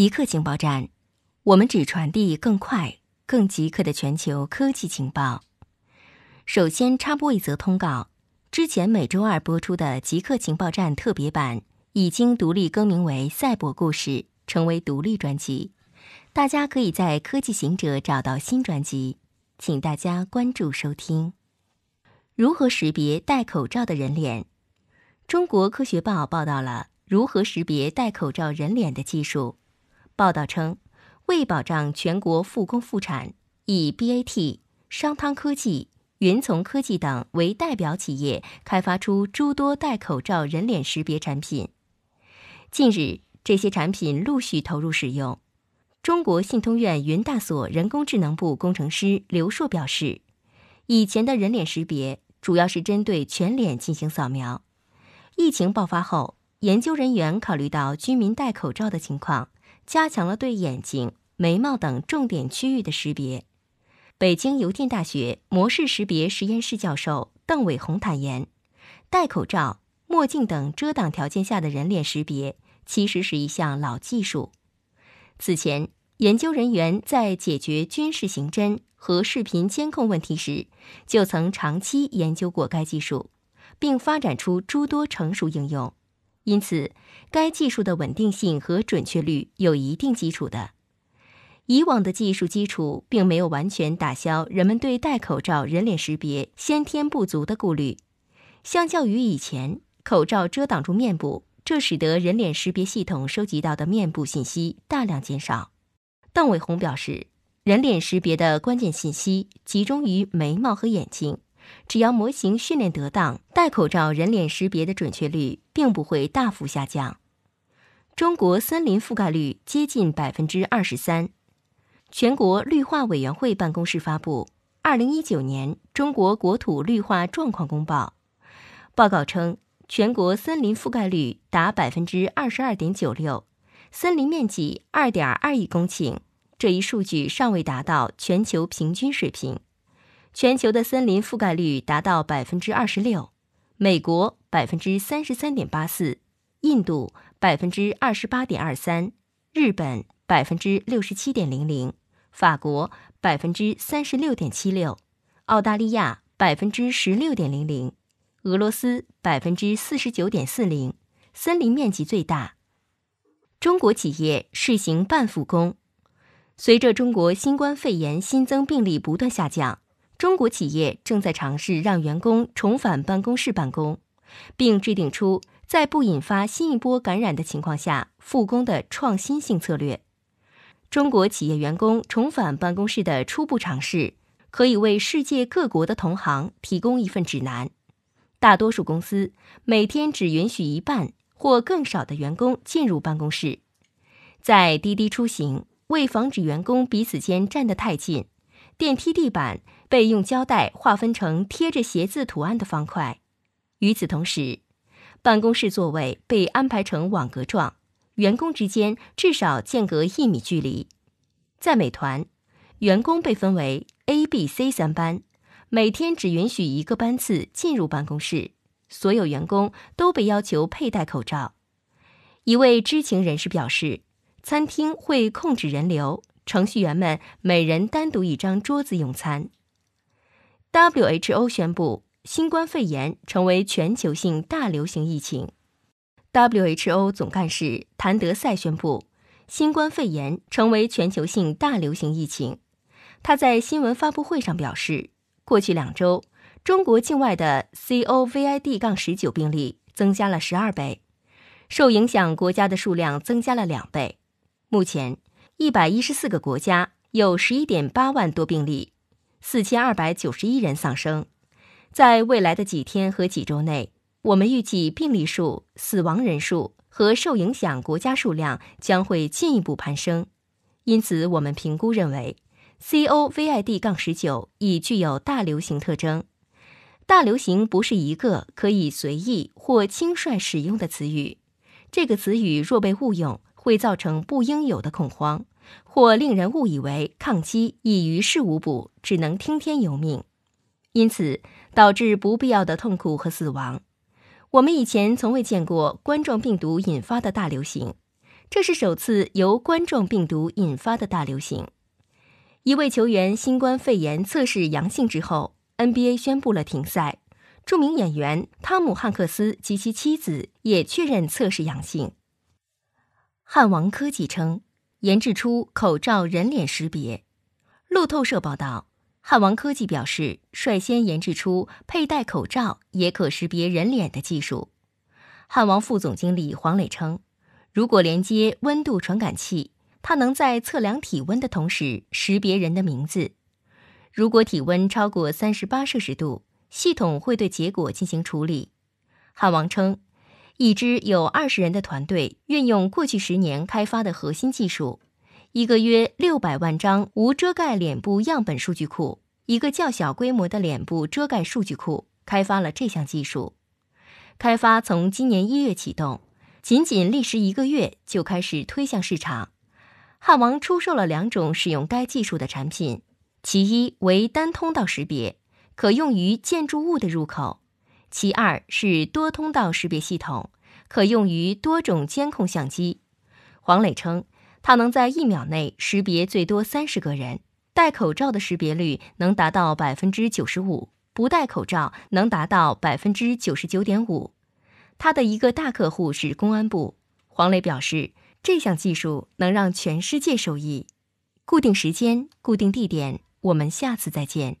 极客情报站，我们只传递更快、更极客的全球科技情报。首先插播一则通告：之前每周二播出的极客情报站特别版已经独立更名为《赛博故事》，成为独立专辑。大家可以在科技行者找到新专辑，请大家关注收听。如何识别戴口罩的人脸？中国科学报报道了如何识别戴口罩人脸的技术。报道称，为保障全国复工复产，以 BAT、商汤科技、云从科技等为代表企业开发出诸多戴口罩人脸识别产品。近日，这些产品陆续投入使用。中国信通院云大所人工智能部工程师刘硕表示，以前的人脸识别主要是针对全脸进行扫描。疫情爆发后，研究人员考虑到居民戴口罩的情况。加强了对眼睛、眉毛等重点区域的识别。北京邮电大学模式识别实验室教授邓伟红坦言，戴口罩、墨镜等遮挡条件下的人脸识别其实是一项老技术。此前，研究人员在解决军事刑侦和视频监控问题时，就曾长期研究过该技术，并发展出诸多成熟应用。因此，该技术的稳定性和准确率有一定基础的。以往的技术基础并没有完全打消人们对戴口罩人脸识别先天不足的顾虑。相较于以前，口罩遮挡住面部，这使得人脸识别系统收集到的面部信息大量减少。邓伟红表示，人脸识别的关键信息集中于眉毛和眼睛。只要模型训练得当，戴口罩人脸识别的准确率并不会大幅下降。中国森林覆盖率接近百分之二十三。全国绿化委员会办公室发布《二零一九年中国国土绿化状况公报》，报告称，全国森林覆盖率达百分之二十二点九六，森林面积二点二亿公顷。这一数据尚未达到全球平均水平。全球的森林覆盖率达到百分之二十六，美国百分之三十三点八四，印度百分之二十八点二三，日本百分之六十七点零零，法国百分之三十六点七六，澳大利亚百分之十六点零零，俄罗斯百分之四十九点四零，森林面积最大。中国企业试行半复工，随着中国新冠肺炎新增病例不断下降。中国企业正在尝试让员工重返办公室办公，并制定出在不引发新一波感染的情况下复工的创新性策略。中国企业员工重返办公室的初步尝试，可以为世界各国的同行提供一份指南。大多数公司每天只允许一半或更少的员工进入办公室。在滴滴出行，为防止员工彼此间站得太近，电梯地板。被用胶带划分成贴着鞋子图案的方块。与此同时，办公室座位被安排成网格状，员工之间至少间隔一米距离。在美团，员工被分为 A、B、C 三班，每天只允许一个班次进入办公室，所有员工都被要求佩戴口罩。一位知情人士表示，餐厅会控制人流，程序员们每人单独一张桌子用餐。WHO 宣布，新冠肺炎成为全球性大流行疫情。WHO 总干事谭德赛宣布，新冠肺炎成为全球性大流行疫情。他在新闻发布会上表示，过去两周，中国境外的 COVID-19 病例增加了十二倍，受影响国家的数量增加了两倍。目前，一百一十四个国家有十一点八万多病例。四千二百九十一人丧生，在未来的几天和几周内，我们预计病例数、死亡人数和受影响国家数量将会进一步攀升。因此，我们评估认为，COVID-19 已具有大流行特征。大流行不是一个可以随意或轻率使用的词语，这个词语若被误用，会造成不应有的恐慌。或令人误以为抗击已于事无补，只能听天由命，因此导致不必要的痛苦和死亡。我们以前从未见过冠状病毒引发的大流行，这是首次由冠状病毒引发的大流行。一位球员新冠肺炎测试阳性之后，NBA 宣布了停赛。著名演员汤姆汉克斯及其妻子也确认测试阳性。汉王科技称研制出口罩人脸识别。路透社报道，汉王科技表示率先研制出佩戴口罩也可识别人脸的技术。汉王副总经理黄磊称，如果连接温度传感器，它能在测量体温的同时识别人的名字。如果体温超过三十八摄氏度。系统会对结果进行处理。汉王称，一支有二十人的团队运用过去十年开发的核心技术，一个约六百万张无遮盖脸部样本数据库，一个较小规模的脸部遮盖数据库，开发了这项技术。开发从今年一月启动，仅仅历时一个月就开始推向市场。汉王出售了两种使用该技术的产品，其一为单通道识别。可用于建筑物的入口，其二是多通道识别系统，可用于多种监控相机。黄磊称，它能在一秒内识别最多三十个人，戴口罩的识别率能达到百分之九十五，不戴口罩能达到百分之九十九点五。他的一个大客户是公安部。黄磊表示，这项技术能让全世界受益。固定时间，固定地点，我们下次再见。